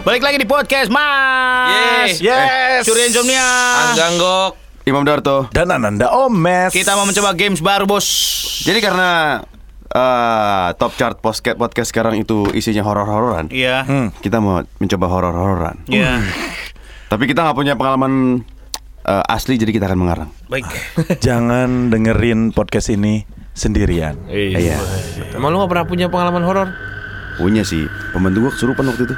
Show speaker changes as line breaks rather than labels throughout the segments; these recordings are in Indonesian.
Balik lagi di podcast Mas.
Yes. Yes.
Curi Insomnia.
Angganggok.
Imam Darto.
Dan Ananda Omes.
Kita mau mencoba games baru, Bos.
Jadi karena eh, top chart podcast podcast sekarang itu isinya horor-hororan,
Iya.
kita mau mencoba horor-hororan.
Iya.
Tapi kita nggak punya pengalaman eh, asli, jadi kita akan mengarang.
Baik.
Jangan dengerin podcast ini sendirian.
Iya.
Emang lu gak pernah punya pengalaman horor?
Punya sih. Pembantu gua kesurupan waktu itu.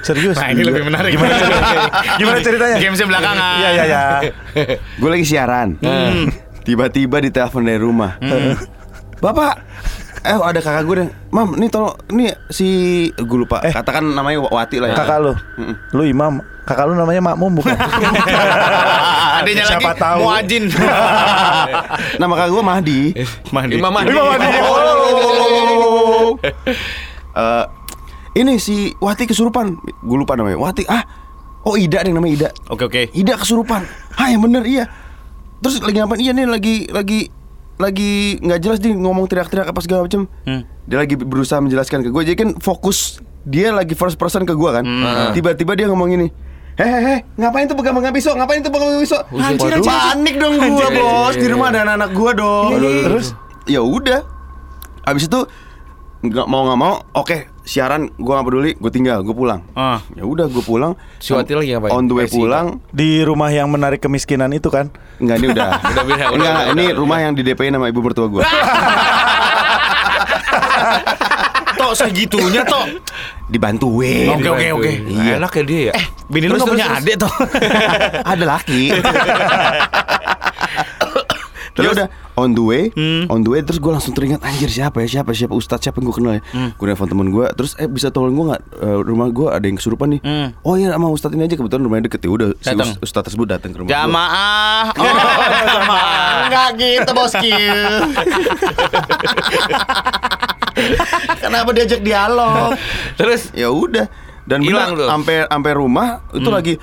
Serius?
Nah, ini lebih menarik.
Gimana ceritanya? Gimana ceritanya?
Gamesnya belakangan.
Iya iya iya.
Gue lagi siaran. Tiba-tiba ditelepon dari rumah. Bapak, eh ada kakak gue deh. Mam, nih tolong, nih si gue lupa.
Eh.
Katakan namanya Wati lah ya.
Kakak lu. Lu imam. Kakak lu namanya Makmum bukan?
Adanya lagi
Siapa tahu.
Muajin.
Nama kakak gue Mahdi.
Mahdi.
Imam Mahdi.
Imam Mahdi.
Eh, ini si Wati kesurupan. Gue lupa namanya. Wati, ah, oh Ida deh namanya Ida.
Oke, oke.
Ida kesurupan. Ah yang bener iya. Terus lagi ngapain? Iya nih lagi lagi lagi nggak jelas dia ngomong teriak-teriak apa segala macam.
Hmm.
Dia lagi berusaha menjelaskan ke gue. Jadi kan fokus dia lagi first person ke gue kan. Tiba-tiba dia ngomong ini. Hehehe, ngapain tuh pegang-pegang pisau? Ngapain tuh pegang pisau? Anjir,
waduh.
panik dong gua, Bos. Di rumah ada anak-anak gua dong. Terus ya udah. Habis itu nggak mau nggak mau, oke, siaran gua nggak peduli, gue tinggal, gue pulang.
Ah.
Ya udah, gue pulang.
Si Wati lagi ngapain?
On the way
Eh,
pulang,
Di rumah yang menarik kemiskinan itu kan?
Enggak ini udah.
Udah beda, udah,
Enggak,
udah,
ini
udah,
rumah yang di DP nama ibu mertua gua.
Tok segitunya, Tok.
Dibantuin.
Oke, oke, oke.
Iya. Enak ya dia ya?
Bini lu gak punya adik, Tok.
Ada laki. Ya udah on the way, on the way terus gue langsung teringat anjir siapa ya siapa siapa ustadz siapa yang gue kenal ya. Gue nelfon temen gue, terus eh bisa tolong gue nggak Eh, rumah gue ada yang kesurupan nih.
Hmm.
Oh iya sama ustadz ini aja kebetulan rumahnya deket ya udah si ustadz tersebut datang ke rumah.
Jamaah. Oh, jamaah.
Enggak gitu bosku. Kenapa diajak dialog?
Terus
ya udah dan
Hilang
sampai sampai rumah itu lagi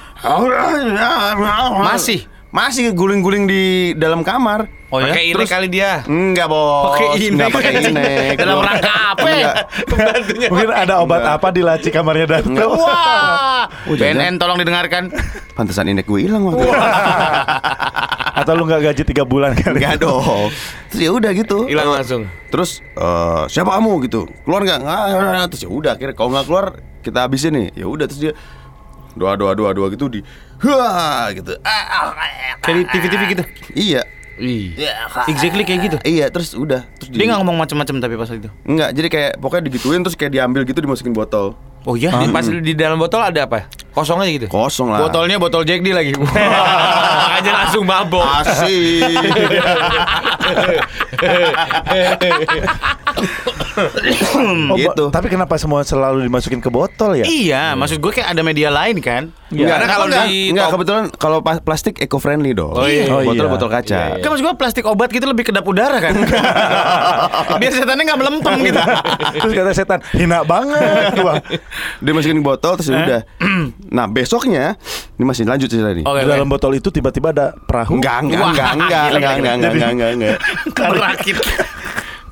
Masih?
Masih guling-guling di dalam kamar
Oh ya?
pakai inek kali dia.
enggak bos
Pakai inek.
enggak pakai inek
Dalam rangka apa ya?
Enggak.
Pembantunya.
Mungkin ada obat apa di laci kamarnya Darto?
Wah.
Oh.
BNN tolong didengarkan.
pantesan inek gue hilang waktu.
Atau lu nggak gaji tiga bulan kali?
enggak dong terus ya udah gitu
Hilang langsung.
terus eh, siapa kamu gitu keluar nggak nggak terus ya udah akhirnya kalau nggak keluar kita habisin nih ya udah terus dia doa doa doa doa gitu di Wah gitu
Kayak di TV-TV gitu.
iya
Ih.
Exactly kayak gitu.
iya terus udah terus
Dia nggak ngomong macam-macam tapi pas itu.
Enggak, jadi kayak pokoknya digituin terus kayak diambil gitu dimasukin botol.
Oh iya.
Di, pas di dalam botol ada apa? Kosong aja gitu.
Kosong lah.
Botolnya botol Jack D lagi.
Makanya langsung mabok.
Asik.
Oh,
gitu.
Tapi kenapa semua selalu dimasukin ke botol ya?
iya, maksud gue kayak ada media lain kan.
Enggak,
Karena kalau
enggak,
di
enggak kebetulan kalau plastik eco friendly dong.
Oh iya.
Oh iya.
Botol botol kaca.
Kan maksud gue plastik obat gitu lebih kedap udara kan. Biar setannya nggak melempem gitu.
Terus kata setan, hina banget gua.
Dia masukin botol terus ya udah. nah, besoknya ini masih lanjut cerita ini.
Di dalam botol itu tiba-tiba ada perahu.
Enggak, enggak, enggak, enggak, enggak, enggak, enggak, enggak, enggak,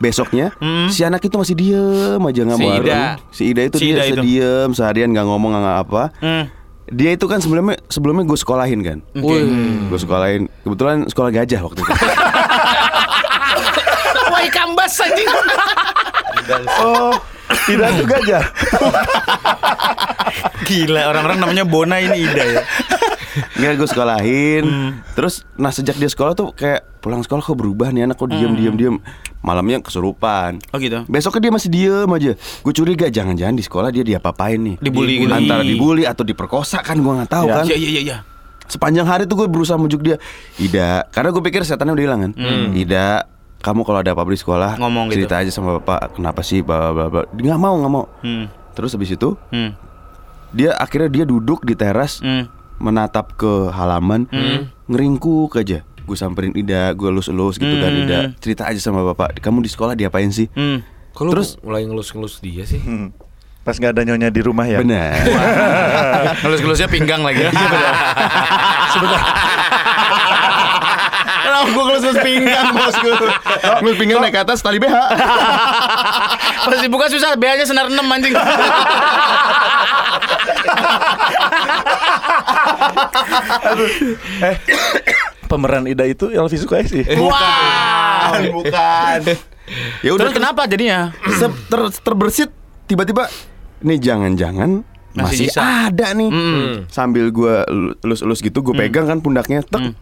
enggak. Besoknya si anak itu masih diem aja nggak
Si Ida.
Si Ida itu
Si
dia
Ida itu.
diem seharian nggak ngomong nggak apa.
Hmm.
Dia itu kan sebelumnya sebelumnya gue sekolahin kan. Gue sekolahin kebetulan sekolah gajah waktu itu.
Wah, kambas anjing.
Oh, tidak tuh gajah.
Gila, orang-orang namanya Bona ini Ida ya.
Nggak gue sekolahin. Terus nah sejak dia sekolah tuh kayak pulang sekolah kok berubah nih anak kok diem diem diem. Malamnya kesurupan.
Oh gitu.
Besoknya dia masih diem aja. Gue curiga jangan-jangan di sekolah dia diapa-apain nih.
Dibully gitu.
Antara dibully atau diperkosa kan gue nggak tahu
Ya.
kan.
Iya iya iya iya.
Sepanjang hari tuh gue berusaha mujuk dia Ida Karena gue pikir setannya udah hilang kan Ida Kamu kalau ada apa-apa di sekolah
Ngomong gitu.
Cerita aja sama bapak Kenapa sih bla bla bla Dia nggak mau nggak mau
Hmm.
Terus habis itu
Hmm.
Dia akhirnya dia duduk di teras
Hmm.
Menatap ke halaman Ngeringkuk aja Gue samperin Ida Gue elus-elus gitu kan Ida Cerita aja sama bapak Kamu di sekolah diapain sih
Hmm.
Kalau
Terus-
mulai ngelus-ngelus dia sih.
Hmm. Pas nggak ada nyonya di rumah ya.
Benar
Ngelus-ngelusnya pinggang lagi. Iya benar. Sebentar. Kenapa gue ngelus-ngelus pinggang bos gue?
Ngelus pinggang naik ke atas tali BH
Pas dibuka susah, BH-nya senar 6 anjing.
Eh, pemeran Ida itu Elvi Sukaisi.
Wow.
bukan. Ya udah
Terus kenapa jadinya?
ter- terbersit tiba-tiba nih jangan-jangan
Masih
masih,
bisa.
ada nih. Sambil gua elus-elus gitu, gue pegang kan pundaknya, tek.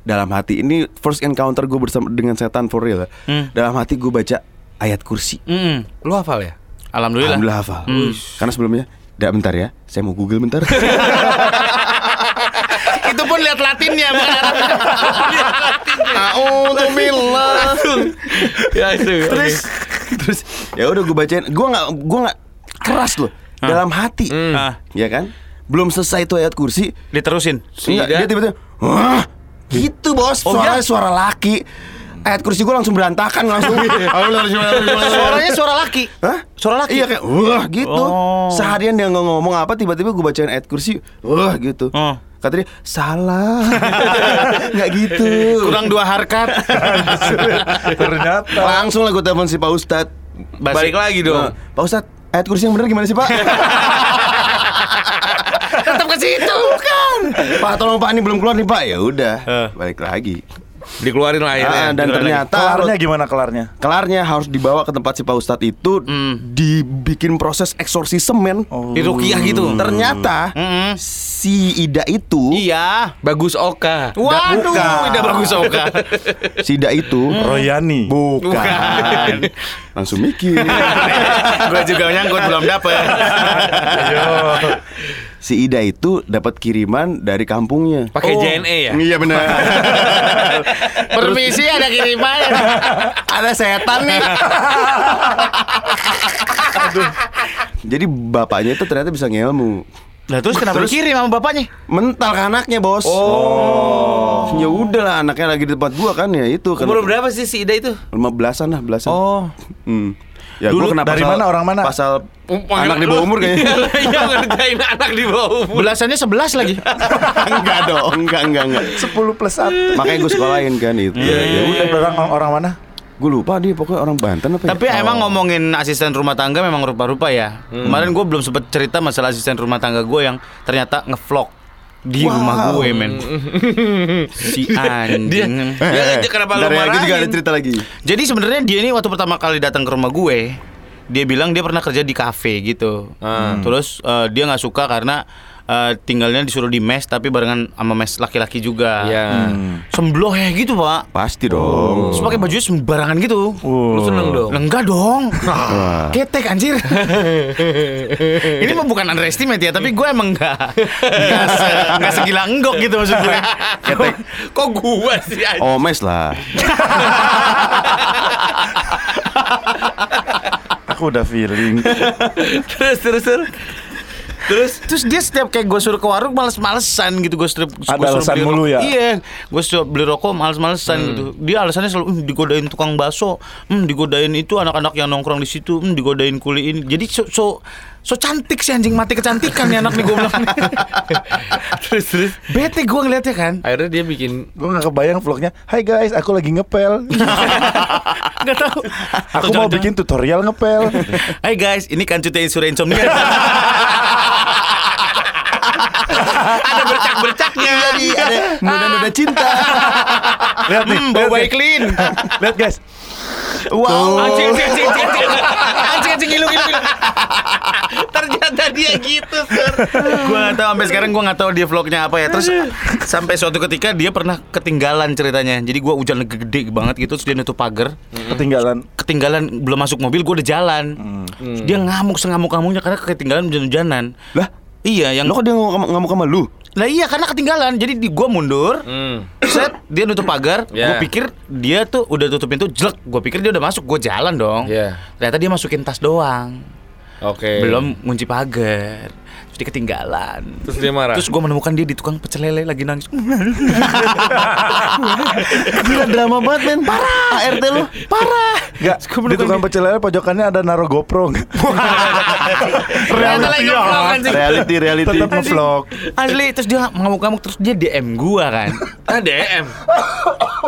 Dalam hati ini first encounter gue bersama dengan setan for real. ya. Dalam hati gue baca ayat kursi.
Hmm.
Lu hafal ya?
Alhamdulillah.
Alhamdulillah hafal. Karena sebelumnya, Dak bentar ya, saya mau google bentar.
Itu pun lihat Latinnya bukan Arabnya.
Ya itu.
terus terus ya udah gue bacain gue nggak gue nggak keras loh dalam hati
Ah.
ya kan belum selesai itu ayat kursi
Diterusin.
Enggak, dia tiba-tiba wah gitu bos
Oh,
suara
ya?
suara laki ayat kursi gue langsung berantakan langsung
Suaranya suara laki.
Hah?
Suara laki.
Iya kayak wah gitu.
Oh.
Seharian dia nggak ngomong apa tiba-tiba gue bacain ayat kursi wah gitu.
Oh.
Kata dia salah. nggak gitu.
Kurang dua harkat.
Ternyata.
Langsung lah gue telepon si Pak Ustad.
Balik lagi dong.
Pak Ustad, ayat kursi yang benar gimana sih Pak?
Tetap ke situ.
Bukan. Pak tolong Pak ini belum keluar nih Pak. Ya udah, balik lagi.
Dikeluarin lah akhirnya.
Ah, dan ternyata
Kelarnya gimana kelarnya?
kelarnya harus dibawa ke tempat si Pak Ustadz itu dibikin proses eksorsisem men.
Oh.
Di Rukiah gitu.
Ternyata si Ida itu,
Iya.
Bagus Oka.
Waduh,
Bukan.
udah bagus Oka.
si Ida itu
Royani.
bukan. Langsung mikir.
Gue juga nyangkut belum dapet.
Si Ida itu dapat kiriman dari kampungnya.
Pakai
Oh.
JNE ya?
Iya benar.
Permisi ada kiriman.
Ada setan nih. Jadi bapaknya itu ternyata bisa ngelmu.
Lah terus kenapa
Terus-
kirim sama bapaknya?
Mental ke anaknya bos. Oh. Ya udahlah anaknya lagi di tempat gua kan ya itu kan.
Umur berapa sih si Ida itu?
Lima belasan lah belasan.
Oh.
Hmm. Ya
Dulu
gua kena
dari
pasal-
mana, orang mana?
Pasal anak di bawah umur kayaknya.
Iya ngerjain anak di bawah umur.
Belasannya 11 lagi.
enggak dong, enggak enggak enggak.
10 plus 1.
Makanya gue sekolahin kan itu. Ya, ya udah.
Orang orang mana?
Gue lupa dia pokoknya orang Banten apa ya?
Tapi emang ngomongin asisten rumah tangga memang rupa-rupa ya. Kemarin gue belum sempet cerita masalah asisten rumah tangga gue yang ternyata ngevlog di
Wow.
rumah gue men. si anjing.
Dia, dia, dia kenapa lu
Bentar ya, gue juga ada cerita lagi.
Jadi sebenarnya dia ini waktu pertama kali datang ke rumah gue, dia bilang dia pernah kerja di kafe gitu. Terus eh, dia nggak suka karena eh, tinggalnya disuruh di mes tapi barengan sama mes laki-laki juga.
Iya.
Sembloh ya gitu pak.
Pasti dong.
Terus pakai baju sembarangan gitu.
Lu seneng dong?
Enggak dong.
Wah.
Ketek anjir. Ini mah bukan underestimate ya, tapi gue emang enggak enggak, se, enggak segila enggok gitu maksud gue.
Kok, kok gua sih anjing?
Omes lah.
Aku udah feeling.
terus terus terus. Terus
Terus dia setiap kayak gue suruh ke warung males-malesan gitu gue suruh
Ada
gua suruh
alasan
beli
mulu
rokok.
ya?
Iya, gue suruh beli rokok males-malesan gitu. Dia alasannya selalu "Hmm, digodain tukang bakso, hmm, digodain itu anak-anak yang nongkrong di situ, hmm, digodain kuli ini. Jadi so so, so cantik sih anjing mati kecantikan nih anak nih gue bilang.
terus terus.
Bete gue ngeliatnya kan.
Akhirnya dia bikin
Gue gak kebayang vlognya. Hai guys, aku lagi ngepel.
Gak tahu.
Aku mau bikin tutorial ngepel.
Hai guys, ini kan cuti insura insomnia. Ada bercak-bercaknya.
Jadi ada muda-muda cinta.
Lihat nih.
Hmm, bau
lihat,
baik
guys.
clean.
Lihat guys.
Wow.
Anjing, anjing, anjing, anjing, anjing, anjing, ngilu, ngilu, ngilu.
Ternyata dia gitu, Sur.
Gue gak tahu sampai sekarang gue gak tahu dia vlognya apa ya. Terus sampai suatu ketika dia pernah ketinggalan ceritanya. Jadi gue hujan gede banget gitu, terus dia nutup pagar.
Ketinggalan.
Ketinggalan belum masuk mobil, gue udah jalan. Terus Dia ngamuk sengamuk-ngamuknya karena ketinggalan hujan-hujanan.
Lah,
Iya, yang
lo kok dia ngomong ngamuk sama lu?
Lah iya karena ketinggalan. Jadi di gua mundur.
Hmm.
Set, dia nutup pagar.
Ya.
Gue pikir dia tuh udah tutup pintu, jelek. Gue pikir dia udah masuk, gue jalan dong.
Ya.
Ternyata dia masukin tas doang.
Oke.
Belum ngunci pagar. Terus dia ketinggalan.
Terus dia marah.
Terus gue menemukan dia di tukang pecel lele lagi nangis.
Gila drama banget men Parah ART lu Parah
Enggak, di tukang pecel lele pojokannya ada naruh GoPro nggak?
Lagi ngevlog kan sih.
Reality reality
Tetap ngevlog.
Asli terus dia ngamuk-ngamuk terus dia DM gua kan.
Ah DM.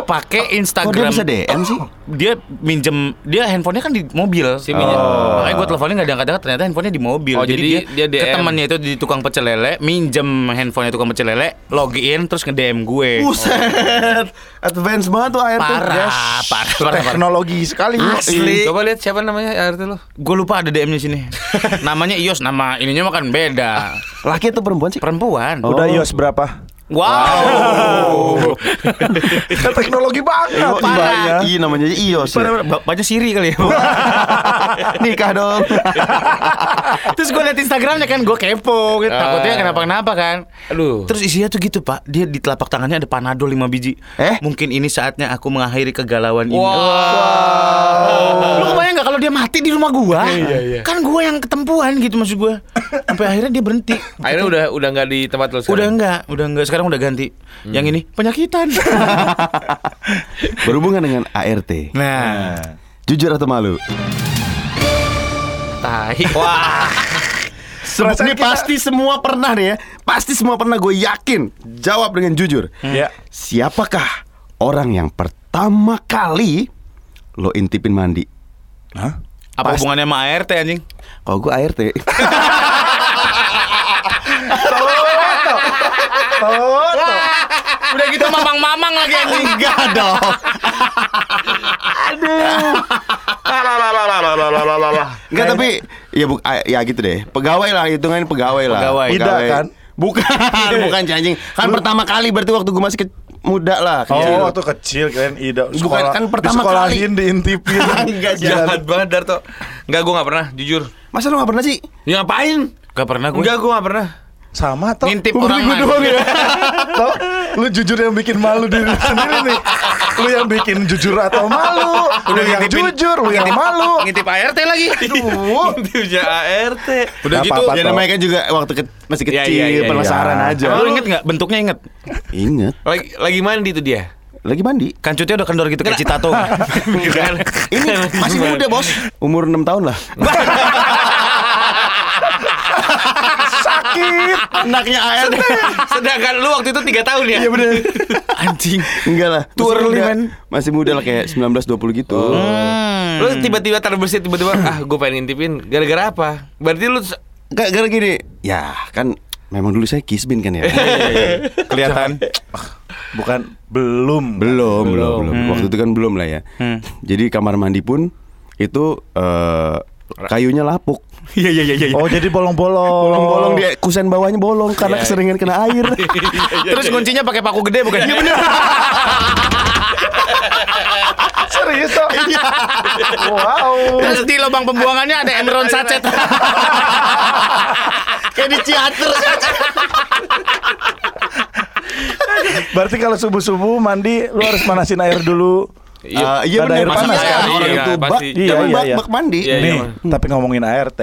Pakai
Kok dia
Instagram.
bisa DM sih?
dia minjem dia handphonenya kan di mobil.
SIM-nya.
Oh. Makanya gue teleponin gak diangkat-angkat ternyata handphonenya di mobil.
Oh, jadi dia
ke
DM.
Temannya itu di tukang pecel lele, minjem handphonenya tukang pecel lele, login terus nge-DM gue.
Buset Advance banget tuh ART
Parah,
Yes.
parah, parah, parah.
Teknologi sekali.
Asli.
Coba lihat siapa namanya RT lo.
Gue lupa ada DM-nya sini. Namanya Ios, nama ininya mah kan beda.
Laki atau perempuan sih?
Perempuan.
Udah
Oh.
iOS berapa?
Wow.
Teknologi banget. Mbaknya.
iya, iya namanya Ios ya.
Bapaknya Siri kali ya.
Nikah dong
Terus gue liat Instagramnya kan gue kepo gitu. Takutnya
Ah.
kenapa-kenapa kan
Aduh.
Terus isinya tuh gitu pak Dia di telapak tangannya ada panadol 5 biji
Eh?
Mungkin ini saatnya aku mengakhiri kegalauan ini
Wow.
Lu kebayang gak kalau dia mati di rumah gua
Iya, iya.
Kan gua yang ketempuan gitu maksud gua. Sampai akhirnya dia berhenti.
Akhirnya udah udah nggak di tempat lo
Udah
sekarang.
enggak Udah enggak Sekarang udah ganti. Yang ini penyakitan.
Berhubungan dengan ART
Nah.
Jujur atau malu?
Tai. Wah.
Ini pasti semua pernah nih ya. Pasti semua pernah gue yakin. Jawab dengan jujur.
Ya.
Siapakah orang yang pertama kali Lo intipin mandi?
Hah?
Apa
Pasti.
hubungannya sama ART anjing?
Kalau gue ART
Udah gitu mamang-mamang lagi anjing
Enggak dong Enggak tapi ya bu, ya gitu deh. Pegawai lah hitungannya pegawai lah.
Pegawai.
Ida kan?
Bukan, bukan anjing. Kan pertama kali berarti waktu gue masih ke, muda lah.
Oh,
kecil.
waktu kecil kalian ida
Bukan,
sekolah,
kan pertama
disekolahin, diintipin.
Enggak sih.
Jahat banget Darto. Enggak, gue nggak pernah, jujur.
Masa lu gak pernah sih?
Ya ngapain?
Gak pernah gue
Enggak, gue nggak pernah.
Sama toh.
Ngintip
Bukan
orang
gue doang ya.
Toh, lu jujur yang bikin malu diri sendiri nih. Lu yang bikin jujur atau malu. Lu yang
ngintipin-
jujur, lu yang malu.
Ngintip ART lagi
Aduh.
Itu ART.
Udah
Nggak
gitu
apa-apa,
Ya
toh.
namanya kan juga waktu ke- masih
Ya,
kecil,
iya, iya,
penasaran
iya.
aja.
Lu inget gak? Bentuknya inget?
Ingat.
Lagi lagi mandi tuh dia.
Lagi mandi.
Kancutnya udah kendor gitu kayak Citato?
Ini masih muda, Bos. Umur 6 tahun lah.
Sakit.
Anaknya ART.
Sedangkan lu waktu itu 3 tahun ya?
Iya bener.
Anjing
Enggak lah. Muda.
man.
Masih muda lah kayak 19 20 gitu.
Lu tiba-tiba terbersit tiba-tiba ah gue pengen ngintipin gara-gara apa? Berarti lu
Gak gara gini. Ya, kan memang dulu saya kisbin kan ya.
Kelihatan
Bukan belum.
belum, belum, belum. Waktu itu kan belum lah ya. Jadi kamar mandi pun itu eh, kayunya lapuk.
Iya iya iya iya
Oh, jadi bolong-bolong.
Bolong-bolong dia kusen bawahnya bolong karena keseringan kena air.
Terus kuncinya pakai paku gede bukan? Iya bener
Serius toh? wow.
Terus di lubang pembuangannya ada Enron sachet
Kayak di teater.
Berarti kalau subuh-subuh mandi lu harus manasin air dulu.
Iya
Ada
benar
air
pasti
panas kan?
orang
Iya,
itu bak,
pasti.
Iya, iya,
bak,
iya.
bak mandi.
Iya,
Nih,
iya.
tapi ngomongin ART,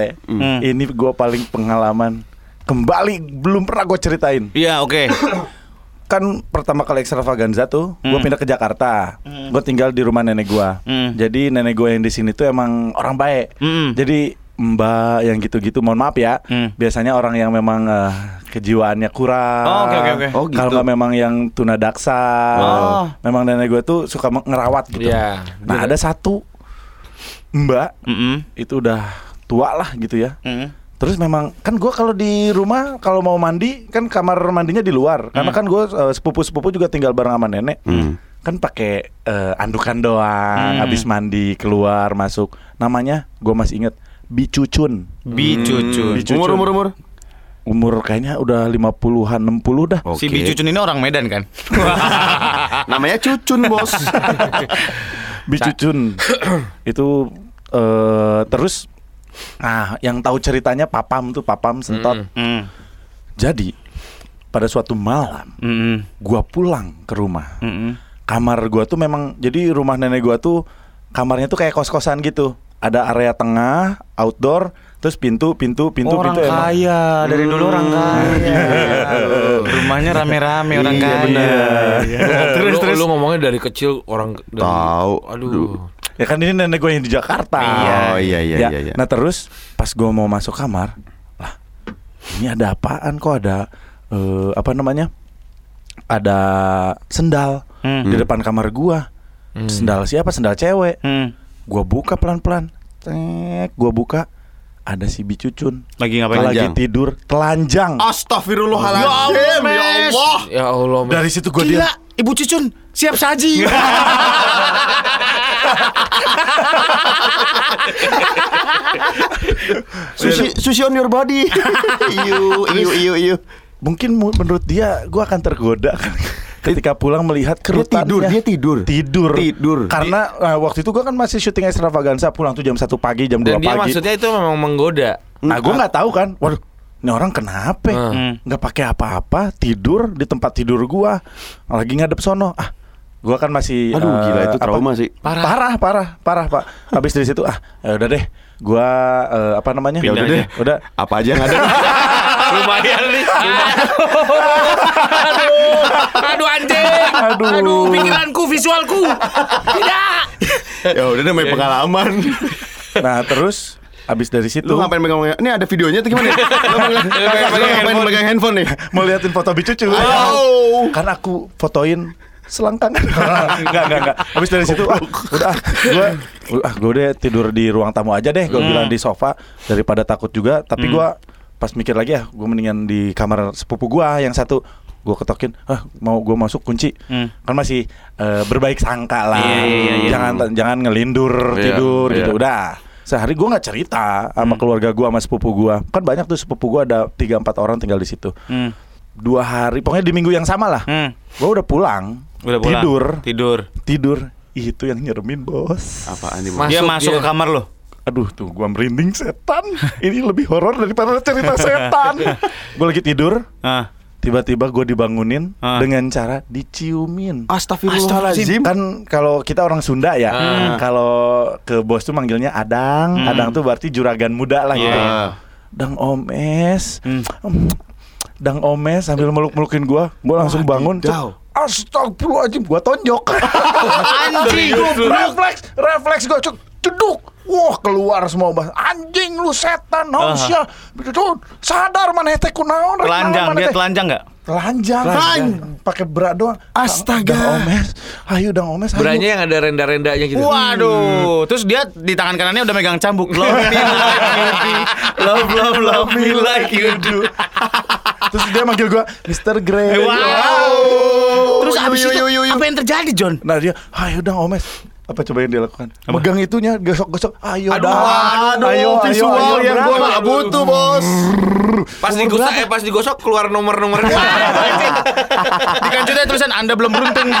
ini gue paling pengalaman kembali belum pernah gue ceritain.
Iya oke
Kan pertama kali extravaganza tuh, gue pindah ke Jakarta. Gue tinggal di rumah nenek gue.
Hmm.
Jadi nenek gue yang di sini tuh emang orang baik.
Hmm.
Jadi mbak yang gitu-gitu, mohon maaf ya.
Hmm.
Biasanya orang yang memang eh, kejiwaannya kurang.
Oh, oke, oke, oke.
Oh, gitu.
Kalau nggak memang yang tunadaksa.
Oh.
Memang nenek gue tuh suka ngerawat gitu.
Iya.
Nah ada satu mbak
Mm-mm.
itu udah tua lah gitu ya.
Mm.
Terus memang kan gue kalau di rumah kalau mau mandi kan kamar mandinya di luar karena kan gue sepupu sepupu juga tinggal bareng sama nenek.
Hmm.
Kan pakai eh, andukan doang, habis mandi keluar masuk. Namanya gue masih inget Bicucun.
Bicucun
Bicucun.
Umur umur umur.
Umur kayaknya udah 50-an 60 dah.
Oke.
Si Bicucun ini orang Medan kan?
Namanya Cucun, Bos.
Bicucun. itu eh terus nah yang tahu ceritanya Papam tuh Papam sentot.
Mm.
Jadi pada suatu malam
Mm-mm.
gua pulang ke rumah.
Mm-mm.
Kamar gua tuh memang jadi rumah nenek gua tuh kamarnya tuh kayak kos-kosan gitu. Ada area tengah, outdoor, Terus pintu, pintu, pintu,
orang
pintu emang-
kaya dari dulu orang kaya. Rumahnya rame-rame orang
Iya,
kaya.
bener.
terus terus lu ngomongnya dari kecil orang dari-
Tahu.
Aduh.
Ya kan ini nenek gue yang di Jakarta.
Oh, iya, iya,
Ya,
iya, iya.
Nah terus pas gue mau masuk kamar, lah ini ada apaan kok ada eh, apa namanya? Ada sendal
Hmm.
di depan kamar gua. Sendal siapa? Sendal cewek.
Hmm.
Gua buka pelan-pelan. Tek, gua buka ada si Bicucun.
Lagi ngapain?
Lagi tidur telanjang.
Astagfirullahaladzim Ya Allah
Ya Allah. Mas.
Dari situ gua
Gila,
dia
Ibu Cucun, siap saji.
Sushi, sushi on your body Iyu, iyu, iyu, iyu
mungkin mu- menurut dia gua akan tergoda kan ketika pulang melihat
Dia
kerutannya.
tidur, dia tidur.
Tidur.
Tidur.
karena eh, waktu itu gua kan masih syuting extravaganza pulang tuh jam 1 pagi jam 2
Dan dia
pagi.
maksudnya itu memang menggoda.
nah gua nggak tahu kan. Waduh ini orang kenapa?
Hmm.
nggak pakai apa-apa tidur di tempat tidur gua. Lagi ngadep sono. Ah gua kan masih
Aduh,
eh,
gila, itu
apa-
trauma sih.
parah. Parah parah parah pak. Habis dari situ ah ya udah deh. Gua eh, apa namanya?
Ya udah deh.
udah.
Apa aja yang ada
Lumayan nih. aduh, aduh anjing.
Aduh.
aduh pikiranku, visualku. Tidak.
Ya udah namanya pengalaman
nah terus habis dari situ
Lu ngapain megang Ini ada videonya tuh gimana? Lu ngapain- lu ngapain megang handphone nih?
mau liatin foto bicucu
Oh.
kan aku fotoin selangkangan enggak enggak enggak habis dari situ ah udah ah, gue ah gue deh tidur di ruang tamu aja deh gue bilang di sofa daripada takut juga tapi gua pas mikir lagi ya gue mendingan di kamar sepupu gua yang satu gue ketokin ah mau gue masuk kunci
Hmm.
kan masih eh, berbaik sangka lah
Iya, iya, iya.
jangan jangan ngelindur
Iya,
tidur
iya.
gitu udah sehari gue nggak cerita sama keluarga gua sama sepupu gua kan banyak tuh sepupu gua ada tiga empat orang tinggal di situ
Hmm.
dua hari pokoknya di minggu yang sama lah
Hmm.
gue udah pulang
Udah pulang.
tidur
Tidur.
tidur itu yang nyeremin bos
Apaan nih?
Mas-
Dia
Masuk
masuk
dia.
ke kamar lo.
Aduh tuh gua merinding setan. Ini lebih horor daripada cerita setan. Gue lagi tidur.
Ah.
tiba-tiba gue dibangunin
Ah.
dengan cara diciumin.
Astagfirullahaladzim.
Kan kalau kita orang Sunda ya
Ah.
kalau ke bos tuh manggilnya adang. Adang tuh berarti juragan muda lah gitu.
Iya.
dang omes.
Hmm.
Em, dang omes sambil meluk-melukin gua. Gua langsung bangun. Astagfirullahaladzim Gua tonjok.
Anjing.
Refleks Refleks gua cuk. Ceduk Wah keluar semua bah Anjing lu setan
Aha.
sia Betul Sadar mana teh kunaon
Telanjang, dia telanjang nggak?
Telanjang
Telanjang.
Pakai berat doang
Astaga.
Dang omes Ayo dang omes ayo.
Beranya yang ada renda-rendanya gitu.
Waduh, terus dia di tangan kanannya udah megang cambuk. Love me like you do. Love love love me like you do.
Terus dia manggil gua Mr. Grey
Wow. Terus
Yu,
abis itu apa yang terjadi, John?
Nah dia Ayo dang omes apa coba yang dia lakukan? Megang itunya, gosok-gosok. Ayo
Aduh.
Aduh,
ayo,
visual
ayo,
yang
berapa?
gua gak butuh, Bos.
Pas digosok eh pas digosok keluar nomor-nomornya.
Di kancutnya tulisan Anda belum beruntung.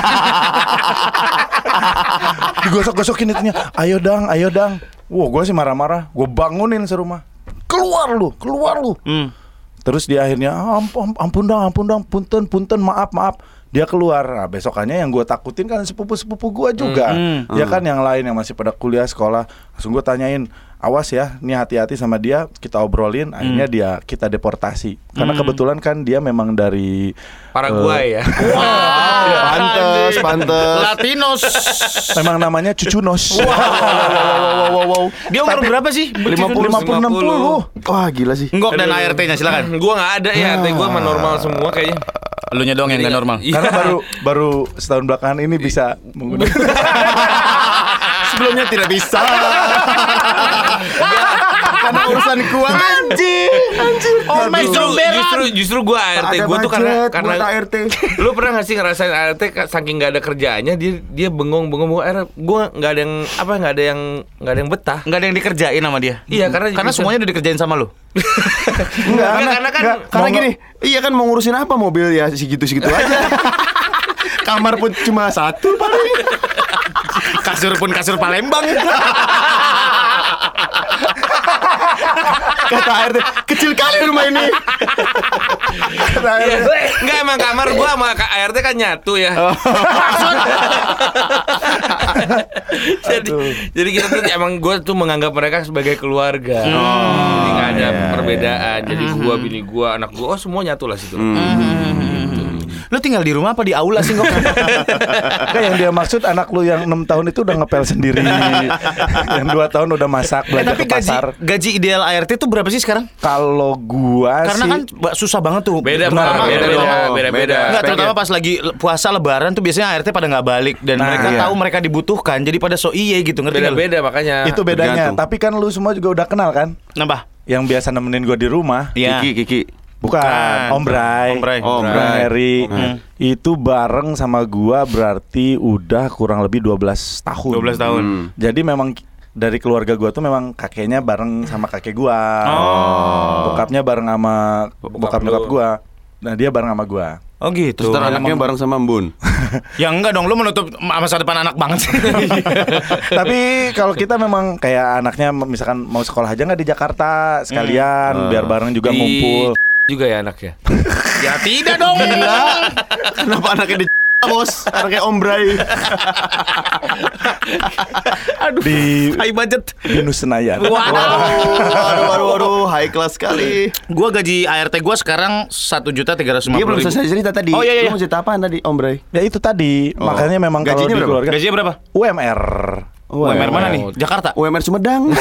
digosok-gosokin itunya. Ayo dang, ayo dang. Wah, gue sih marah-marah. Gue bangunin serumah. Keluar lu, keluar lu.
Hmm.
Terus dia akhirnya "Ah, ampun, ampun dang, ampun dang, punten, punten, maaf, maaf. Dia keluar. Nah, besokannya yang gue takutin kan sepupu-sepupu gue juga.
Hmm,
Ya kan yang lain yang masih pada kuliah sekolah. Langsung gue tanyain, awas ya, nih hati-hati sama dia. Kita obrolin. Akhirnya dia kita deportasi. Karena kebetulan kan dia memang dari
Paraguay ya.
Pantes, pantes.
Latinos.
memang namanya Cucunos.
Wow, wow, wow, wow.
Dia umur berapa sih?
50 50 60.
Wah, gila sih.
Enggok dan ART-nya silakan.
gua nggak ada ya, artinya gua mah normal semua kayaknya.
Lu nya doang yang enggak normal.
Iya.
Karena baru baru setahun belakangan ini bisa menggunakan
Sebelumnya tidak bisa. Karena urusan keuangan. Anjing, anjing.
Oh, justru, justru justru gua ART
Ada
gua tuh karena karena
ART.
lu pernah gak sih ngerasain ART saking nggak ada kerjaannya dia dia bengong bengong bengong akhirnya gua nggak ada yang apa nggak ada yang nggak ada yang betah
Enggak ada yang dikerjain sama dia.
Iya, karena
karena
bisa-
semuanya udah dikerjain sama lu.
Enggak,
Enggak, karena kan-
karena
mau
gini, iya kan mau ngurusin apa mobil ya segitu-segitu aja. Kamar pun cuma satu paling.
Kasur pun kasur Palembang.
Kata ART, kecil kali rumah ini.
Iya. Enggak emang kamar gua sama Kak ART kan nyatu ya. jadi jadi kita tuh emang gua tuh menganggap mereka sebagai keluarga. jadi nggak ada perbedaan. Jadi gua bini gua anak gua oh semua nyatu lah situ.
Lu tinggal di rumah apa di aula sih kok?
Enggak yang dia maksud anak lu yang 6 tahun itu udah ngepel sendiri. yang 2 tahun udah masak
eh, tapi
ke
gaji
pasar.
gaji ideal ART itu berapa sih sekarang?
Kalau gua
Karena
sih
kan ba- susah banget tuh.
Beda beda beda beda beda.
Beda.
Enggak, terutama pas lagi puasa lebaran tuh biasanya ART pada nggak balik dan
Nah,
mereka
iya.
tahu mereka dibutuhkan jadi pada so iye gitu ngerti
Beda beda makanya.
itu bedanya.
tergantung.
Tapi kan lu semua juga udah kenal kan?
Nambah.
Yang biasa nemenin gua di rumah.
Iya.
Kiki, Kiki.
Bukan,
Bukan.
Om Bray.
Om Bray.
Om Bray.
Heri.
Hmm.
Itu bareng sama gua berarti udah kurang lebih 12 tahun.
12 tahun.
Hmm.
Jadi memang dari keluarga gua tuh memang kakeknya bareng sama kakek gua.
Oh.
Bokapnya bareng sama bokap nyokap gua. Nah, dia bareng sama gua.
Oh gitu.
Terus anaknya bareng sama Mbun.
Ya enggak dong, lu menutup masa depan anak banget sih.
Tapi kalau kita memang kayak anaknya misalkan mau sekolah aja nggak di Jakarta sekalian biar bareng juga
Di-
ngumpul.
Juga ya anaknya.
ya tidak dong.
Gila. Kenapa anaknya di bos? Anaknya Om Bray.
Aduh.
Di
High budget.
Binus Senayan.
Waduh.
Waduh, waduh, waduh, high class sekali.
Gua gaji ART gua sekarang satu juta tiga ratus
Dia belum selesai cerita tadi.
Oh iya iya.
Lu mau cerita apaan tadi, Om Bray?
Ya itu tadi,
Oh.
makanya memang kalau
Gajinya berapa?
Gajinya berapa?
UMR.
UMR mana nih? Jakarta.
UMR Sumedang.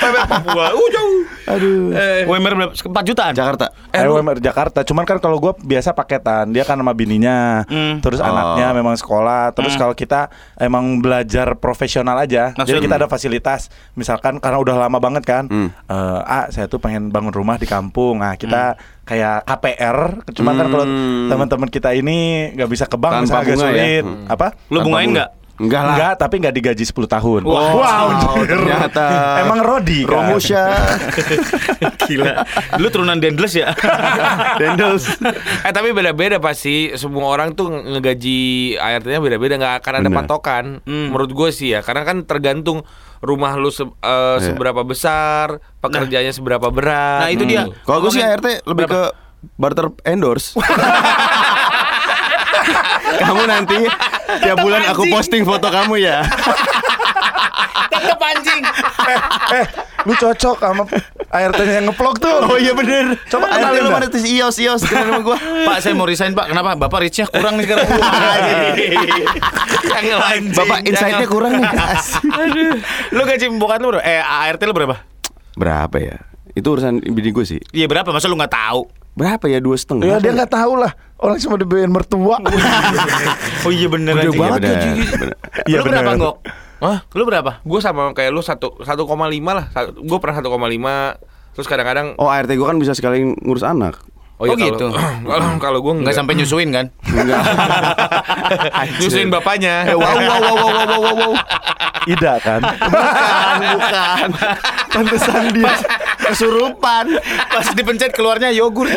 UMR Papua. Uh, jauh.
Aduh.
UMR berapa? 4 jutaan.
Jakarta.
Eh, UMR Jakarta. Cuman kan kalau gue biasa paketan, dia kan sama bininya,
Hmm.
terus
Oh.
anaknya memang sekolah, terus kalau kita emang belajar profesional aja,
Maksud-
jadi kita ada fasilitas. Misalkan karena udah lama banget kan,
Hmm.
eh, ah saya tuh pengen bangun rumah di kampung, nah kita kayak KPR, cuman kan kalau
Hmm.
teman-teman kita ini nggak bisa ke bank,
Tanpa
misalnya agak
ya?
sulit,
Hmm.
apa?
Lu
Tanpa
bungain
bunga.
nggak?
Enggak lah.
Enggak, tapi nggak digaji 10 tahun.
Wow, ternyata.
Emang Rodi kan?
Romusha.
Gila. Lu turunan Dendles ya?
Dendels.
eh tapi beda-beda pasti semua orang tuh ngegaji ART-nya beda-beda nggak akan ada patokan menurut gue sih ya karena kan tergantung rumah lu se- eh, seberapa besar pekerjaannya seberapa berat
Nah, itu dia.
Kalau gue sih ART lebih ke barter endorse. kamu nanti tiap bulan aku posting foto kamu ya.
Tetep anjing.
eh, lu cocok sama ART-nya yang ngeplok tuh.
Oh iya bener
Coba kenalin
lu
dah.
mana tuh si Ios Ios kenal sama gua.
Pak, saya mau resign, Pak. Kenapa? Bapak reach-nya kurang nih sekarang. Yang anjing.
Bapak insight-nya kurang nih.
Aduh. Lu gaji pembokat lu berapa? Eh, ART lu berapa?
Berapa ya? Itu urusan bini gue sih.
Iya berapa? Masa lu nggak tahu?
Berapa ya dua setengah?
Ya dia nggak tahu lah. Orang cuma dibayarin mertua.
Oh iya bener anjing.
banget
Iya, bener.
Bener.
Iya,
Lu berapa,
bener.
Gok? Hah? Lu berapa?
gue sama kayak lu satu satu koma lima lah gue pernah satu koma lima terus kadang-kadang
Oh ART gue kan bisa sekali ngurus anak.
oh, iya
Oh, gitu.
kalau kalau gue
Nggak sampai nyusuin kan?
Enggak.
nyusuin bapaknya
Eh, wow, wow, wow, wow, wow, wow, wow.
Ida kan.
Bukan, bukan. Pantesan dia kesurupan.
Pas dipencet keluarnya yogurt.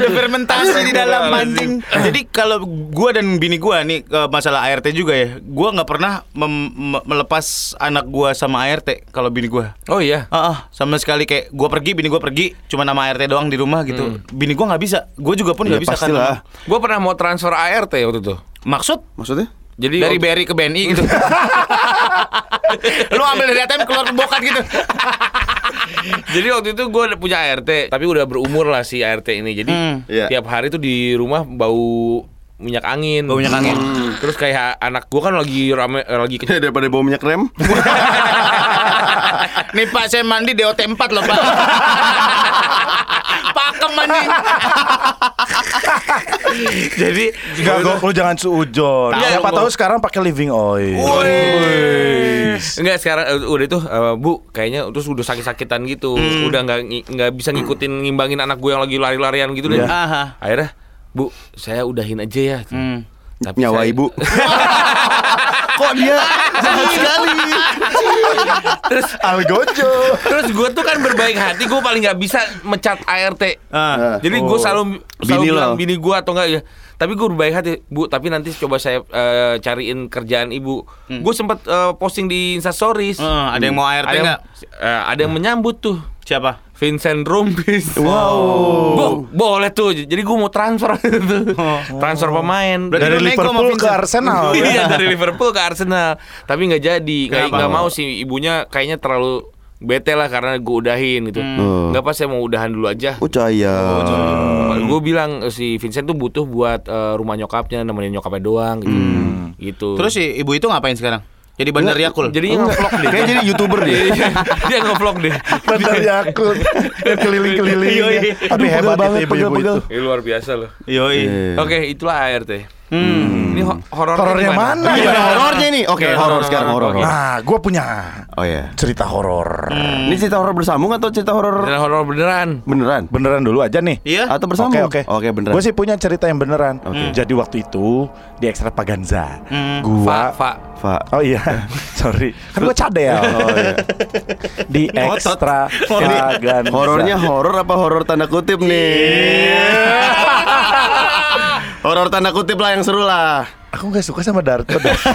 Ada fermentasi di dalam anjing. Jadi kalau gua dan bini gua nih ke masalah ART juga ya. Gua nggak pernah mem- me- melepas anak gua sama ART kalau bini gua.
oh iya
Ah, ah, sama sekali kayak gua pergi, bini gua pergi, cuma nama ART doang di rumah gitu. Bini gua nggak bisa, gua juga pun
Ya
nggak bisa
pastilah.
gue pernah mau transfer ART waktu itu
Maksud
Maksudnya?
Jadi
dari
waktu-
BRI ke BNI gitu. Lu ambil dari ATM keluar bokat gitu.
Jadi waktu itu gue punya ART, tapi udah berumur lah si ART ini. Jadi
Hmm,
iya.
tiap hari tuh di rumah bau minyak angin.
Bau minyak angin.
Terus kayak anak gue kan lagi rame eh, lagi ke-
Daripada bawa minyak rem.
Nih Pak saya mandi DOT 4 loh Pak Anjing
Jadi
Enggak, lu jangan suujon.
Tahu,
Siapa tahu sekarang pakai living oil.
Enggak sekarang eh, udah itu eh, Bu kayaknya terus udah sakit-sakitan gitu. Udah nggak ngi- nggak bisa ngikutin ngimbangin anak gue yang lagi lari-larian gitu deh.
Aha.
Akhirnya Bu, saya udahin aja ya.
Hmm.
Tapi
Nyawa
saya-
ibu. Kok dia jahat sekali?
Algojo.
Terus gue tuh kan berbaik hati, gue paling nggak bisa mecat ART.
Ah.
Jadi gue
Oh.
selalu selalu
Bini
bilang
lo.
bini gue atau enggak ya. Tapi gue berbaik hati, Bu. Tapi nanti coba saya eh, cariin kerjaan ibu. Gue sempat eh, posting di Insta Stories.
Eh, ada yang mau ART
ada yang,
nggak?
eh, ada yang menyambut tuh.
Siapa?
Vincent Rumpis.
Wow.
Bo, boleh tuh. Jadi gue mau transfer gitu. Transfer pemain.
Berarti
Dari Liverpool ke. Arsenal. ya.
Iya dari Liverpool ke Arsenal. Tapi nggak jadi. Kayak nggak mau sih ibunya kayaknya terlalu bete lah karena gue udahin gitu.
Hmm.
Nggak pas saya mau udahan dulu aja.
Oh caya.
Gue bilang eh, si Vincent tuh butuh buat eh, rumah nyokapnya nemenin nyokapnya doang gitu. Gitu.
Terus si ibu itu ngapain sekarang? Jadi bandar Yakul.
jadi nge-vlog deh.
Kayak jadi youtuber dia.
Iya, dia nge-vlog deh.
Bener Yakult keliling-keliling. Tapi
Aduh,
hebat
pegel banget, pegel-pegel.
luar biasa loh.
Yoi.
Iya.
Oke, itulah ART.
Hmm.
Ini ho- horor
Horornya mana?
Ini
ya?
horornya ini? Oke,
Oke,
horor
horor,
sekarang
horor.
Nah, gue punya
Oh ya.
cerita horor.
Ini cerita horor bersambung atau cerita horor
Beneran horor beneran.
beneran?
Beneran dulu aja nih.
Iya.
Atau bersambung?
Oke oke.
Oke, beneran.
Gue sih punya cerita yang beneran.
Oke.
Jadi waktu itu di Extravaganza,
Hmm.
gua
Fa, fa.
Pak.
Oh iya, sorry. Kan gue cadel.
Oh iya.
Di Extravaganza.
Horornya horor apa horor tanda kutip nih? horor tanda kutip lah yang seru lah.
Aku gak suka sama Darto. Dar-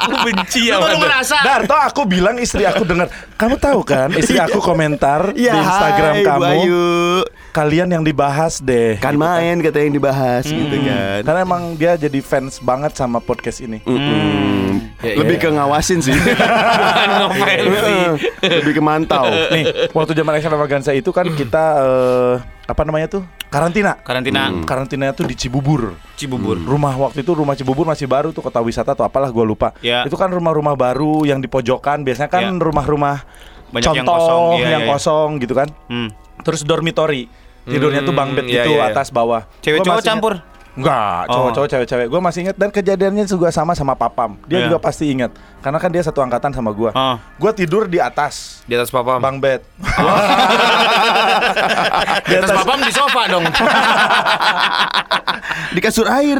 Aku benci
Lu
sama
baru
dia.
merasa.
Darto aku bilang istri aku dengar. Kamu tahu kan istri aku komentar di
Iya,
Instagram
hai,
kamu.
Ayu.
Kalian yang dibahas deh.
Kan main kata yang dibahas gitu kan.
Karena emang dia jadi fans banget sama podcast ini.
Mm-mm.
Ya,
Lebih
ya.
ke ngawasin sih.
Ngefans sih.
Lebih ke mantau.
Nih, waktu zaman Extravaganza itu kan kita eh, apa namanya tuh? Karantina.
Karantina
Karantina itu di Cibubur.
Cibubur.
Rumah waktu itu rumah Cibubur masih baru tuh kota wisata atau apalah gue lupa.
Ya.
Itu kan rumah-rumah baru yang di pojokan. Biasanya kan
Ya.
rumah-rumah
yang
contoh
kosong. Iya,
yang
iya, iya.
kosong gitu kan.
Hmm.
Terus dormitory. Tidurnya tuh bang bed
Hmm,
gitu
iya, iya.
atas bawah.
Cewek cowok campur?
Enggak,
Oh.
cowok-cowok cewek-cewek. Gue masih ingat dan kejadiannya juga sama sama Papam. Dia
Iya.
juga pasti ingat. Karena kan dia satu angkatan sama gue.
Oh.
Gue tidur di atas
Di atas papa.
bang bed.
Di atas papam di sofa dong.
Di kasur air.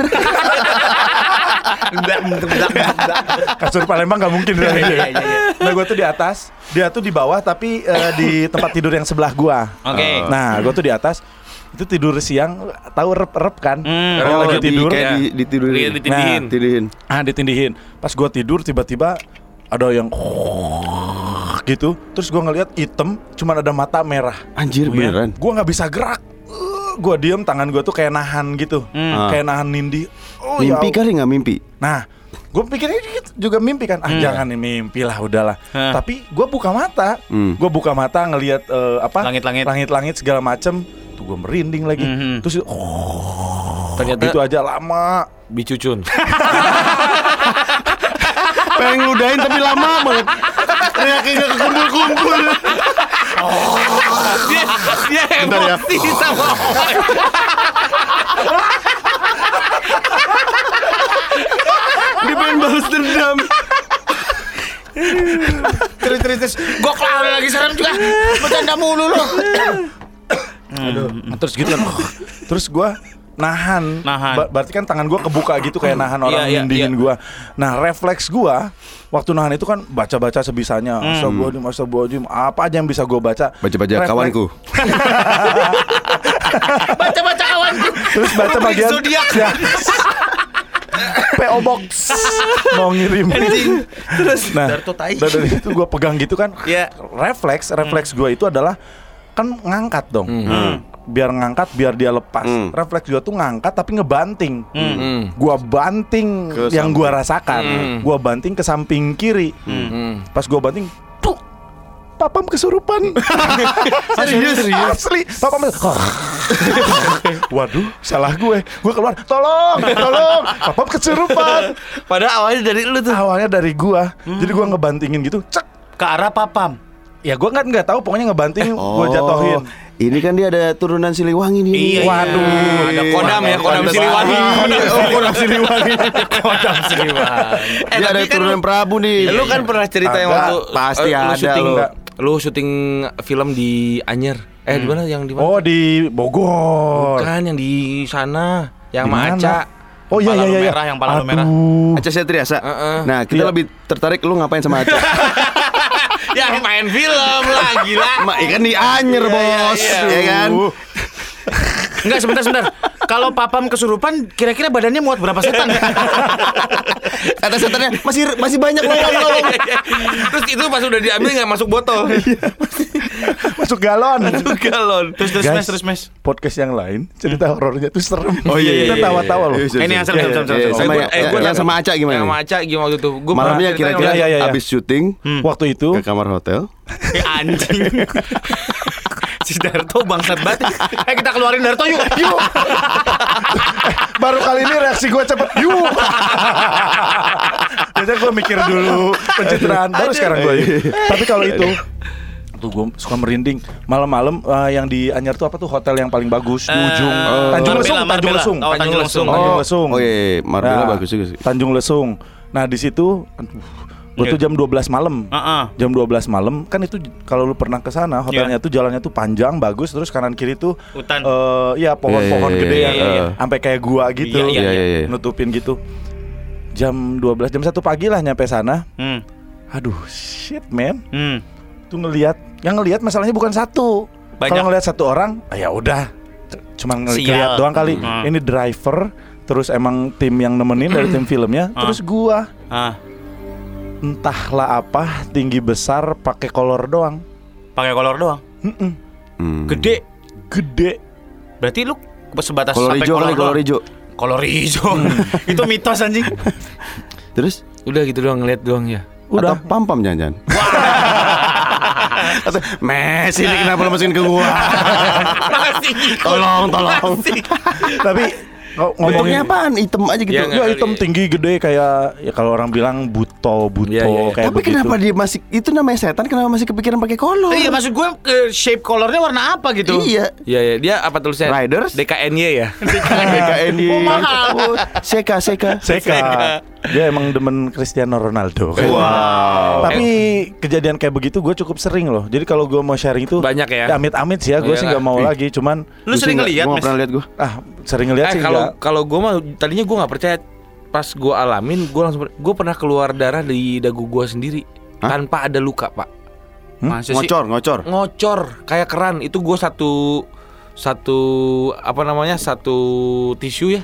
Kasur Palembang nggak mungkin.
iya, iya.
Nah gue tuh di atas, dia tuh di bawah tapi eh, di tempat tidur yang sebelah gua.
Oke.
Nah gue tuh di atas itu tidur siang tahu rep-rep kan
Hmm.
Oh,
lagi
di-
tidur
kayak
ya.
di, ditidurin.
Iya, ditindihin.
Nah, tidurin.
ah ditindihin pas gua tidur tiba-tiba ada yang gitu terus gua ngeliat hitam cuman ada mata merah
Anjir beneran.
gua nggak bisa gerak Eh, gua diem tangan gua tuh kayak nahan gitu
Hmm.
kayak nahan nindi oh, ya
Mimpi
Allah.
kali nggak mimpi?
Nah, gue pikirnya juga mimpi kan. Ah, jangan nih mimpi lah, udahlah.
Hah.
Tapi gue buka mata,
Hmm.
gue buka mata ngelihat eh, apa?
Langit-langit.
langit-langit segala macem. Tuh gue merinding lagi.
Mhm.
Terus oh,
Ternyata
gitu aja lama.
bicucun.
Pengen ngeludahin tapi lama banget. Reaksinya kekumpul-kumpul.
dia dia
Bentar ya.
emosi sama orang.
Dia pengen balas dendam.
Terus terus terus. Gua kelar lagi serem juga. Bercanda mulu lu.
Terus gitu kan. terus gue nahan.
Nahan.
Ba- berarti kan tangan gue kebuka gitu kayak nahan orang
Iya, iya,
nindingin
iya.
gue. Nah refleks gue waktu nahan itu kan baca-baca sebisanya.
Hmm.
Astagfirullahaladzim, astagfirullahaladzim. Apa aja yang bisa gue baca.
Baca-baca
Refleks-
kawanku.
Baca-baca kawanku.
Terus baca bagian
zodiak.
Ya. PO Box mau ngirim. Terus nah, dari itu gue pegang gitu kan.
Iya.
Refleks, refleks gue itu adalah kan ngangkat dong. Biar ngangkat, biar dia lepas.
Hmm.
Refleks gue tuh ngangkat tapi ngebanting.
Hmm.
Gua banting
Ke
yang
samping.
gua rasakan.
Hmm.
Gua banting ke samping kiri.
Hmm.
Pas gua banting, tuh Papam kesurupan. serius, Asli. Papam Waduh, salah gue. Gue keluar, tolong, tolong. Papam kesurupan.
Padahal awalnya dari lu tuh.
Awalnya dari gua. Jadi gua ngebantingin gitu. Cek.
Ke arah papam.
Ya gua kan nggak tahu pokoknya ngebanting gua jatohin.
Oh, Ini kan dia ada turunan Siliwangi nih.
Iya,
Waduh.
iya.
Ada kodam ya, kodam
Kodam
Siliwangi.
Kodam, oh, kodam Siliwangi.
Kodam Siliwangi.
Eh,
Dia ada
kan
turunan
lu-
Prabu nih.
Lu kan pernah cerita yang waktu
pasti
eh, lu
ada
syuting,
lu.
Lu syuting film di Anyer. Eh, di mana yang di mana?
Oh di Bogor.
Bukan yang di sana, yang
Di
sama
mana?
Aca.
Oh iya iya
lu
iya.
merah, yang pala lu merah.
Aca Septriasa.
Heeh.
Nah, kita
Iya.
lebih tertarik lu ngapain sama Aca?
yang main film lah, gila.
Ma, ya kan di Anyer, Bos.
iya.
Ya kan?
Enggak sebentar sebentar. Kalau papam kesurupan, kira-kira badannya muat berapa setan?
Kata setannya masih masih banyak lowong lowong.
Terus itu pas udah diambil nggak masuk botol.
Masuk galon.
Masuk galon.
terus terus
Guys,
mes terus mes.
podcast yang lain cerita horornya tuh serem.
Oh iya, iya,
Kita
iya,
tawa-tawa
iya,
loh.
iya, iya,
Ini yang serem,
iya,
serem, serem,
iya,
serem.
Sama
Eh,
yang-
gua-
sama Aca gimana?
Sama Aca gimana waktu itu? Gua
Malamnya kira-kira
Iya, iya, iya.
abis syuting
Waktu itu
ke kamar hotel.
Eh anjing. Si Darto bangsat banget. Eh kita keluarin Darto yuk. Yuk.
baru kali ini reaksi gue cepet. Yuk. Biasanya gue mikir dulu pencitraan baru sekarang gue. Tapi kalau itu tuh gue suka merinding malam-malam eh, yang di Anyar tuh apa tuh hotel yang paling bagus di
Eh,
ujung
oh.
Tanjung
Marbella,
Lesung Tanjung. Lesung
Oh, Tanjung Lesung.
Tanjung Lesung
Oh iya, iya. Marbella
Nah,
bagus juga sih.
Tanjung Lesung nah di situ gue tuh jam 12 malam
Heeh.
jam 12 malam kan itu kalau lu pernah ke sana hotelnya tuh jalannya tuh panjang bagus terus kanan kiri tuh
Hutan.
eh, iya pohon-pohon
Iya, iya,
gede
iya,
yang
iya,
sampai kayak gua gitu
iya, Iya
iya iya.
nutupin gitu jam 12 jam 1 pagi lah nyampe sana
Hmm.
aduh shit man
Hmm.
tuh ngelihat yang ngelihat masalahnya bukan satu kalau ngelihat satu orang ah, ya udah cuma
Sial.
ngelihat doang kali
Hmm.
ini driver terus emang tim yang nemenin dari tim filmnya
Ah.
terus gua
Ah,
entahlah apa tinggi besar pakai kolor doang
pakai kolor doang.
Mm-mm.
Hmm.
Gede.
gede
Berarti lu sebatas
Kolor
sampai
hijau kali,
doang.
kolor hijau.
Kolor hijau. Itu mitos anjing.
Terus
Udah gitu doang ngeliat doang ya.
udah pam pam jangan-jangan. Atau, Mes ini kenapa lo masukin ke gua? tolong, tolong.
tapi ngo-
Bentuknya
ngomongin
apaan? Hitam aja gitu.
Iya,
Ya hitam tinggi gede kayak ya kalau orang bilang buto buto
Iya, iya, iya.
kayak
Tapi
begitu.
kenapa dia masih itu namanya setan? Kenapa masih kepikiran pakai kolor?
Iya maksud gue eh, shape colornya warna apa gitu?
Iya.
Iya ya, dia apa tulisannya?
Riders?
DKNY ya.
BKNI.
Oh, mahal.
Seka, Seka.
Seka. Dia emang demen Cristiano Ronaldo.
Wow.
Tapi kejadian kayak begitu gue cukup sering loh. Jadi kalau gue mau sharing itu
Banyak ya?
Amit-amit sih ya. Gue sih
Iyalah.
nggak mau lagi. Cuman
Lu sering ngeliat
nggak pernah lihat gua.
ah sering ngeliat
Eh
sih
kalau kalau gue mah tadinya gue nggak percaya pas gue alamin gue langsung gue pernah keluar darah di dagu gue sendiri
Hah?
tanpa ada luka pak
sih?
Ngocor, ngocor.
ngocor kayak keran itu gue satu satu apa namanya satu tisu ya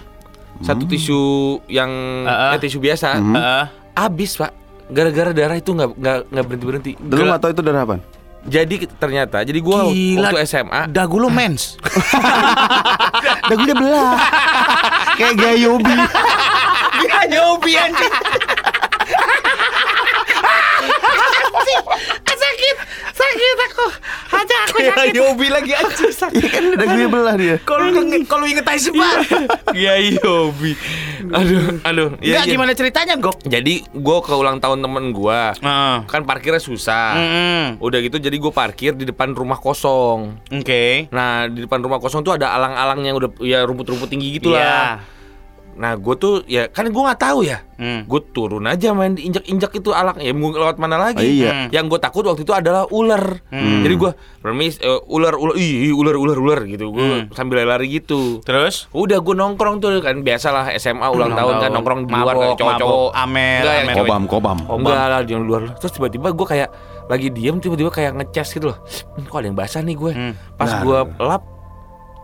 satu tisu yang eh, tisu biasa
Heeh.
habis pak gara-gara darah itu nggak nggak nggak berhenti berhenti
Dulu nggak tahu itu darah apa?
jadi ternyata jadi gue
Gila.
waktu SMA
Dagu lu mens.
Dagu dia belah. Kayak gaya Yobi.
Iya nyobi anjing. sakit, sakit aku. Aja aku sakit. Yobi lagi anjing sakit.
Iya kan dagunya belah dia.
Kalau kalau inget aja Pak.
Iya Yobi aduh aduh
Enggak gimana ceritanya, Gok?
jadi gue ke ulang tahun temen gue
Heeh.
kan parkirnya susah
Mm-mm.
udah gitu jadi gue parkir di depan rumah kosong
Oke.
Nah di depan rumah kosong tuh ada alang-alang yang udah ya rumput-rumput tinggi gitu
Iya.
lah. Nah gue tuh ya kan gue nggak tahu ya.
Hmm.
Gue turun aja main injak-injak itu alang ya mau lewat mana lagi.
Oh, iya.
Yang gue takut waktu itu adalah ular. Jadi gue permis eh, ular ular ih ular ular ular gitu. Gue sambil lari gitu.
Terus?
Udah gue nongkrong tuh kan biasalah SMA ulang tahun kan nongkrong di luar
Mabok,
kayak cowok-cowok.
amer,
Enggak, yang
amer.
cewek.
Kobam, kobam.
Enggak lah di luar. Terus tiba-tiba gue kayak lagi diem tiba-tiba kayak ngecas gitu loh. "Hmm, Kok ada yang basah nih gue.
Hmm.
Pas gue lap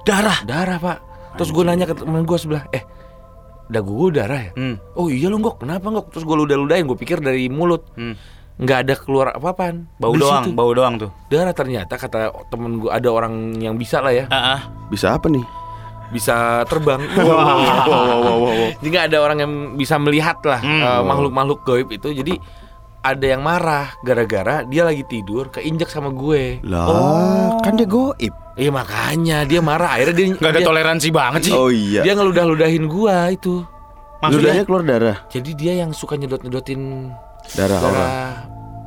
Darah.
darah pak. Terus gue nanya ke temen gue sebelah, eh dagu gue darah ya?
Hmm.
Oh iya lu ngok, kenapa ngok? Terus gue ludah-ludahin, gue pikir dari mulut.
Hmm.
Nggak ada keluar apa-apaan.
Bau
Di
doang,
situ.
bau doang tuh.
Darah ternyata kata temen gue ada orang yang bisa lah ya,
Heeh.
Bisa apa nih?
bisa terbang. Jadi nggak ada orang yang bisa melihat lah
Hmm.
eh, makhluk-makhluk gaib itu. Jadi ada yang marah gara-gara dia lagi tidur keinjak sama gue.
Lah, kan dia goib.
Iya makanya dia marah. Akhirnya dia
Gak ada
dia,
toleransi banget sih.
Oh iya.
dia ngeludah-ludahin gua itu.
Ludahnya keluar darah.
Jadi dia yang suka nyedot-nyedotin
Darah orang.
darah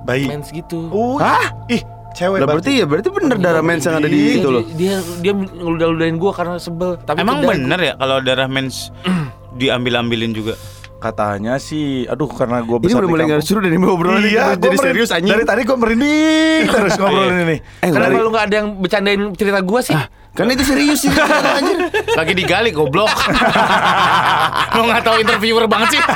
bayi.
mens gitu.
Oh,
Hah?
ih, cewek
Lah berarti ya berarti bener darah mens yang ada di
Iya,
itu
dia,
loh.
Dia dia ngeludah-ludahin gua karena sebel. Tapi
Emang bener ya kalau darah mens diambil-ambilin juga?
Katanya sih, aduh karena gue
Ini
besar
udah
di
mulai seru dari ini
Iya,
jadi serius anjing.
Dari tadi gue merinding terus ngobrolin ini.
Eh,
Kenapa lu nggak ada yang bercandain cerita gua sih?
Karena itu serius sih anjir.
Lagi digali goblok. Lo nggak tahu interviewer banget sih.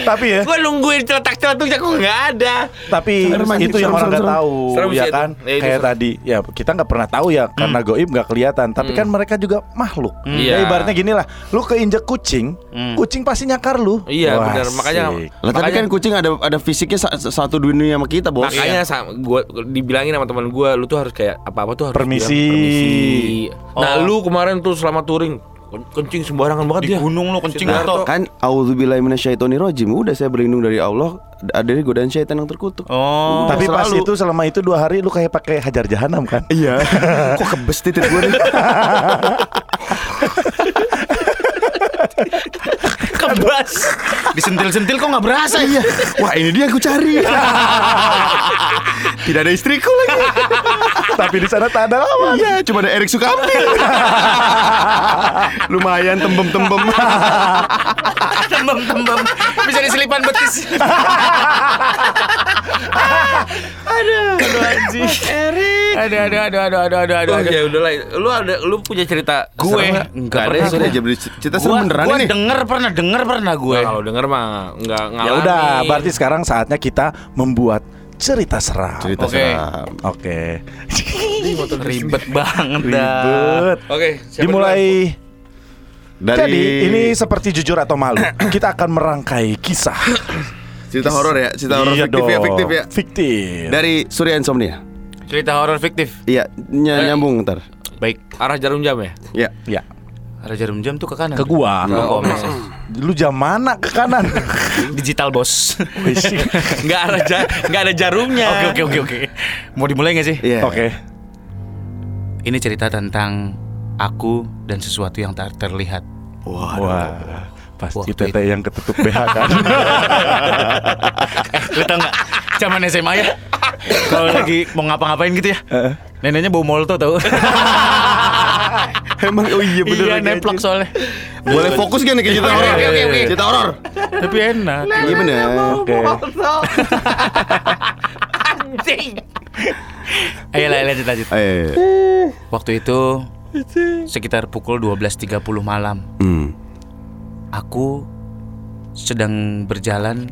Tapi ya,
Gue nungguin celetak-celetuknya kok nggak ada.
tapi
Serem,
itu
serem,
yang orang
serem,
nggak
serem.
tahu
Serem
ya kan.
Ya, itu
Kayak
serem.
tadi ya kita nggak pernah tahu ya karena goib nggak kelihatan. Tapi kan mereka juga makhluk.
Iya.
Ya ibaratnya gini lah, lu keinjek kucing, kucing pasti nyakar lu.
Iya,
Wah,
benar. Makanya.
Lah tapi kan kucing ada ada fisiknya sa- satu dunia sama kita, Bos.
Makanya sama gua dibilangin sama teman gua, lu tuh harus kayak apa-apa tuh harus
Permisi.
Permisi. Nah,
Oh.
lu kemarin tuh selama touring ken- kencing sembarangan banget
Di
dia.
gunung lu kencing.
Darto.
Kan auzubillahi minasyaitonirrajim. Udah saya berlindung dari Allah dari godaan syaitan yang terkutuk.
Oh.
Tapi pas
selalu.
itu selama itu dua hari lu kayak pakai hajar jahanam kan?
Iya. Kok kebes titik gue nih?
Kebas. Disentil-sentil kok nggak berasa
Iya. Wah, ini dia yang aku cari. Tidak ada istriku lagi.
Tapi di sana tak ada lawan.
Iya, cuma ada Erik Sukamti. Lumayan tembem-tembem.
Tembem-tembem Bisa diselipan betis Aduh Aduh anjing Erik Aduh aduh aduh aduh aduh aduh aduh
Oh,
aduh
ya udahlah. Lu ada lu punya cerita
Gue? Enggak
ada
pernah
ya,
Sudah aja beli cerita serem
Gua,
beneran
gua
ini.
denger pernah Denger pernah gue
Nah, kalau denger mah nggak
Ya
ngalamin.
udah, berarti sekarang saatnya kita membuat cerita seram.
Cerita
Oke.
seram.
Oke.
Ribet banget dah
Ribet.
Oke, siapa
Dimulai.
Dari
Jadi ini seperti jujur atau malu. Kita akan merangkai kisah.
cerita horor ya, cerita horor
Iya
fiktif ya,
dong.
fiktif ya.
Fiktif.
Dari Surya Insomnia.
Cerita horor fiktif
Iya, ny- nyambung ntar.
Baik?
Arah jarum jam ya?
Iya.
Ya.
Ada jarum jam tuh ke kanan
Ke gua.
Oh, oh,
Lu jam mana ke kanan?
Digital bos
Nggak ada ja nggak ada jarumnya.
Oke oke oke oke Mau dimulai gak sih?
Iya.
Oke.
Ini cerita tentang Aku dan sesuatu yang tak terlihat
Wah. Pasti
Waktu
tete yang ketutup BH kan.
Lu tau gak Zaman SMA ya Kalau lagi mau ngapa-ngapain gitu ya Neneknya bau molto tau
Emang oh iya bener
Iya neplok
anjing.
soalnya
Boleh fokus gak nih ke cerita
Oke,
horor?
oke, oke, oke.
Cerita horor.
Tapi enak
Iya bener.
Oke.
Ayo lah lanjut lanjut
Eh.
Waktu itu Sekitar pukul 12.30 malam
Hmm.
Aku sedang berjalan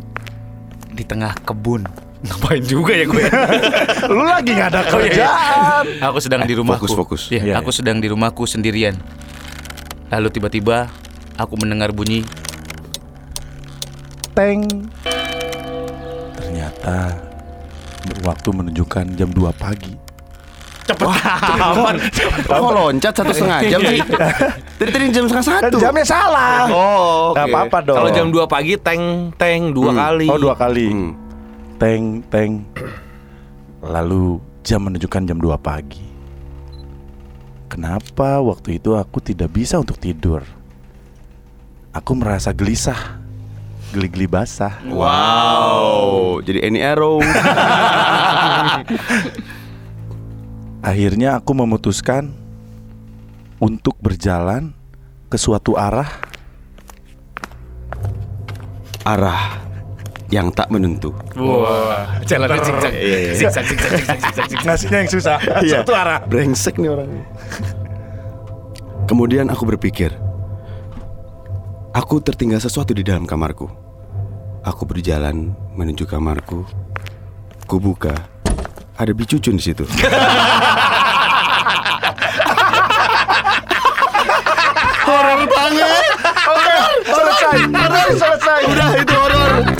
di tengah kebun Ngapain juga ya gue
Lu lagi nggak ada
Oh, iya,
kerjaan.
Aku sedang di rumahku
fokus, fokus.
Iya,
Iya,
Aku sedang di rumahku sendirian Lalu tiba-tiba Aku mendengar bunyi
Teng. Ternyata waktu menunjukkan jam 2 pagi.
Cepet aman
Kok loncat satu setengah jam sih? Tadi tadi jam setengah satu.
jamnya salah.
Oh,
Nggak
oke.
apa-apa dong.
Kalau jam 2 pagi teng teng dua kali.
Oh dua kali.
Hmm.
Teng teng. Lalu jam menunjukkan jam 2 pagi. Kenapa waktu itu aku tidak bisa untuk tidur? Aku merasa gelisah. Geli-geli basah.
Wow. Jadi any arrow.
Akhirnya aku memutuskan untuk berjalan ke suatu arah
Arah yang tak menentu.
Wah Jalannya zigzag Zigzag zigzag zigzag zigzag zigzag
Ngasihnya yang susah
Iya.
Suatu arah
Brengsek nih orang. Kemudian aku berpikir, aku tertinggal sesuatu di dalam kamarku. Aku berjalan menuju kamarku. Kubuka, ada bicucun di situ. horor banget.
Selesai Selesai
Udah itu horor.